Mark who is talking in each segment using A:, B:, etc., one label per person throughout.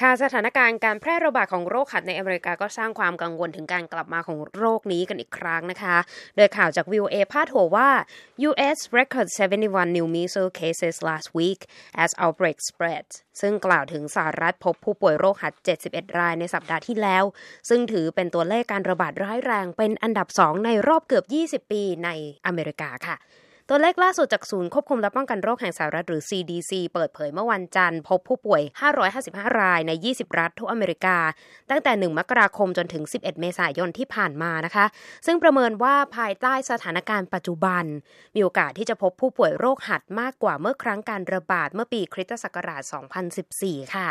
A: ค่ะสถานการณ์การแพร่ระบาดของโรคหัดในอเมริกาก็สร้างความกังวลถึงการกลับมาของโรคนี้กันอีกครั้งนะคะ โดยข่าวจาก VOA พาดหัวว่า U.S. record 71 new measles cases last week as outbreak spreads ซึ่งกล่าวถึงสหรัฐพบผู้ป่วยโรคหัด 71 รายในสัปดาห์ที่แล้ว ซึ่งถือเป็นตัวเลขการระบาดร้ายแรงเป็นอันดับสองในรอบเกือบ 20 ปีในอเมริกาค่ะ ตัวเลขล่าสุดจากศูนย์ควบคุมและป้องกันโรคแห่งสหรัฐหรือ CDC เปิดเผยเมื่อวันจันทร์พบผู้ป่วย 555 รายใน 20 รัฐทั่วอเมริกา ตั้งแต่ 1 มกราคมจนถึง 11 เมษายนที่ผ่านมานะคะ ซึ่งประเมินว่าภายใต้สถานการณ์ปัจจุบัน มีโอกาสที่จะพบผู้ป่วยโรคหัดมากกว่าเมื่อครั้งการระบาดเมื่อปีคริสตศักราช 2014 ค่ะ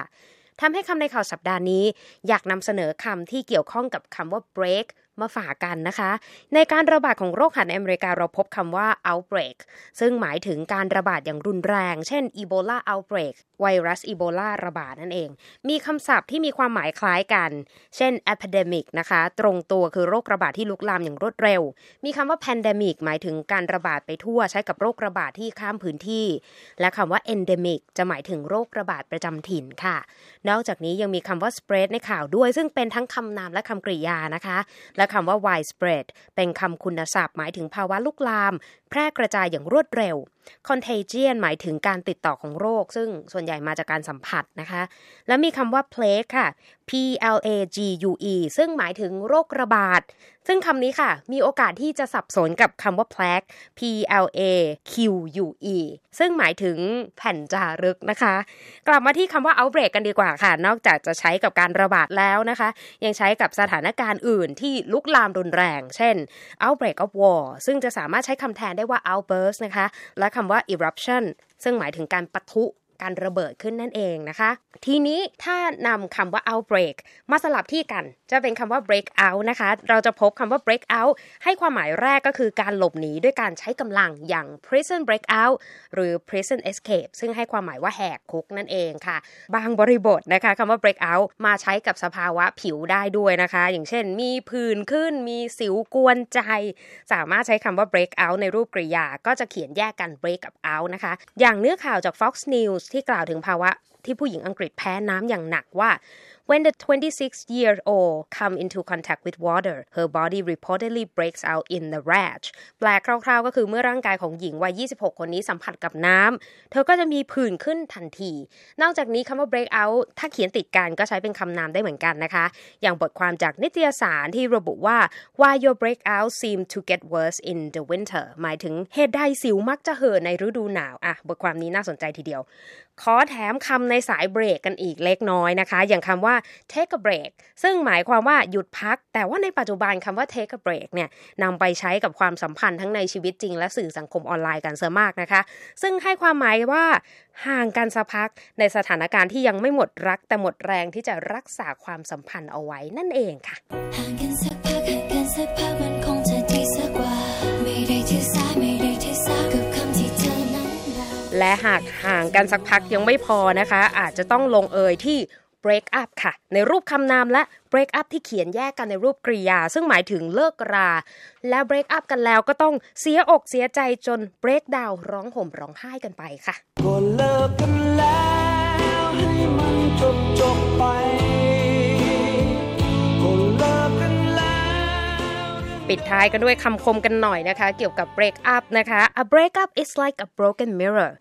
A: ทำให้คำในข่าวสัปดาห์นี้ อยากนำเสนอคำที่เกี่ยวข้องกับคำว่า break มาฝากกันนะคะ ในการระบาดของโรคหัดในอเมริกาเราพบคำว่า outbreak ซึ่งหมายถึงการระบาดอย่างรุนแรง เช่น Ebola outbreak ไวรัสอีโบลาระบาดนั่นเอง มีคำศัพท์ที่มีความหมายคล้ายกัน เช่น epidemic นะคะ ตรงตัวคือโรคระบาดที่ลุกลามอย่างรวดเร็ว มีคำว่า pandemic หมายถึงการระบาดไปทั่ว ใช้กับโรคระบาดที่ข้ามพื้นที่ และคำว่า endemic จะหมายถึงโรคระบาดประจำถิ่นค่ะ นอกจากนี้ยังมีคำว่า spread ในข่าวด้วย ซึ่งเป็นทั้งคำนามและคำกริยานะคะ และคำว่า widespread เป็นคำคุณศัพท์หมายถึงภาวะลุกลาม แพร่กระจายอย่างรวดเร็ว contagion หมายถึงการติดต่อของโรค ซึ่งส่วนใหญ่มาจากการสัมผัสนะคะ และมีคำว่า plague ค่ะ P L A G U E ซึ่งหมายถึงโรคระบาด ซึ่งคำนี้ค่ะ มีโอกาสที่จะสับสนกับคำว่า plaque P L A Q U E ซึ่งหมายถึงแผ่นจารึกนะคะ กลับมาที่คำว่า outbreak กันดีกว่าค่ะ นอกจากจะใช้กับการระบาดแล้วนะคะ ยังใช้กับสถานการณ์อื่นที่ลุกลามรุนแรง เช่น outbreak of war ซึ่งจะสามารถใช้คำแทนได้ว่า outburst นะคะ และคำว่า eruption ซึ่งหมายถึงการปะทุ การระเบิดขึ้นนั่นเองนะคะ ทีนี้ถ้านำคำว่า outbreak มาสลับที่กัน จะเป็นคำว่า break out นะคะ เราจะพบคำว่า break out ให้ความหมายแรกก็คือการหลบหนีด้วยการใช้กำลังอย่าง prison break out หรือ prison escape ซึ่งให้ความหมายว่าแหกคุกนั่นเองค่ะ บางบริบทนะคะคำว่า break out มาใช้กับสภาวะผิวได้ด้วยนะคะ อย่างเช่น มีผื่นขึ้นมีสิวกวนใจ สามารถใช้คำว่า break out ในรูปกริยาก็จะเขียนแยกกัน break กับ out นะคะ อย่างเนื้อข่าวจาก Fox News ที่กล่าวถึงภาวะ ที่ผู้หญิงอังกฤษแพ้น้ำอย่างหนักว่า When the 26-year-old come into contact with water, her body reportedly breaks out in the rash. แปลคร่าวๆ ก็คือเมื่อร่างกายของหญิงวัย 26 คนนี้สัมผัสกับน้ำ เธอก็จะมีผื่นขึ้นทันที นอกจากนี้คำว่า break out ถ้าเขียนติดกันก็ใช้เป็นคำนามได้เหมือนกันนะคะ อย่างบทความจากนิตยสารที่ระบุว่า why your breakout seem to get worse in the winter หมายถึงเหตุใดสิวมักจะเห่อในฤดูหนาว อะ บทความนี้น่าสนใจทีเดียว ขอแถมคำในสายเบรกกันอีกเล็กน้อยนะคะ อย่างคำว่า take a break ซึ่งหมายความว่าหยุดพัก แต่ว่าในปัจจุบันคำว่า take a break เนี่ยนำไปใช้กับความสัมพันธ์ทั้งในชีวิตจริงและสื่อสังคมออนไลน์กันเสียมากนะคะ ซึ่งให้ความหมายว่าห่างกันสักพักในสถานการณ์ที่ยังไม่หมดรัก แต่หมดแรงที่จะรักษาความสัมพันธ์เอาไว้นั่นเองค่ะห่างกันสักพักห่างกันสักพัก และหากห่างกันสักพักยังไม่พอนะคะ อาจจะต้องลงเอยที่ break up ค่ะ ในรูปคำนามและ break up ที่เขียนแยกกันในรูปกริยา ซึ่งหมายถึงเลิกรา และ break up กันแล้วก็ต้องเสียอกเสียใจจน break down ร้องห่มร้องไห้กันไปค่ะก็เลิกกันแล้วให้มันจบจบไป ปิดท้ายกันด้วยคำคมกันหน่อยนะคะ เกี่ยวกับ break up นะคะ a break up is like a broken mirror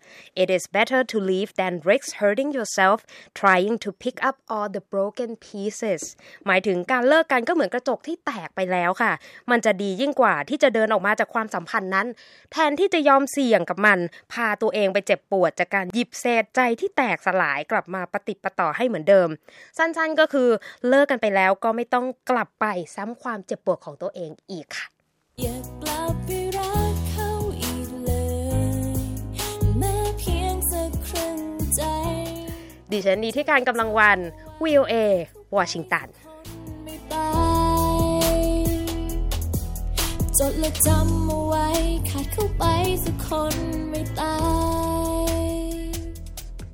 A: it is better to leave than risk hurting yourself trying to pick up all the broken pieces หมายถึงการเลิกกันก็เหมือนกระจกที่แตกไปแล้วค่ะ มันจะดียิ่งกว่าที่จะเดินออกมาจากความสัมพันธ์นั้น แทนที่จะยอมเสี่ยงกับมัน พาตัวเองไปเจ็บปวดจากการหยิบเศษใจที่แตกสลายกลับมาปฏิปต่อให้เหมือนเดิม สั้นๆก็คือเลิกกันไปแล้วก็ไม่ต้องกลับไปซ้ำความเจ็บปวดของตัวเองอีกกค่ะอยากกลับไปรักเขาอีกเลยแม้เพียงสักครึ่งใจ ดิฉันดีที่การกำลังวันวิวเอวอชิงตันจดและจำเอาไว้ขาดเข้าไปสักคนไม่ตาย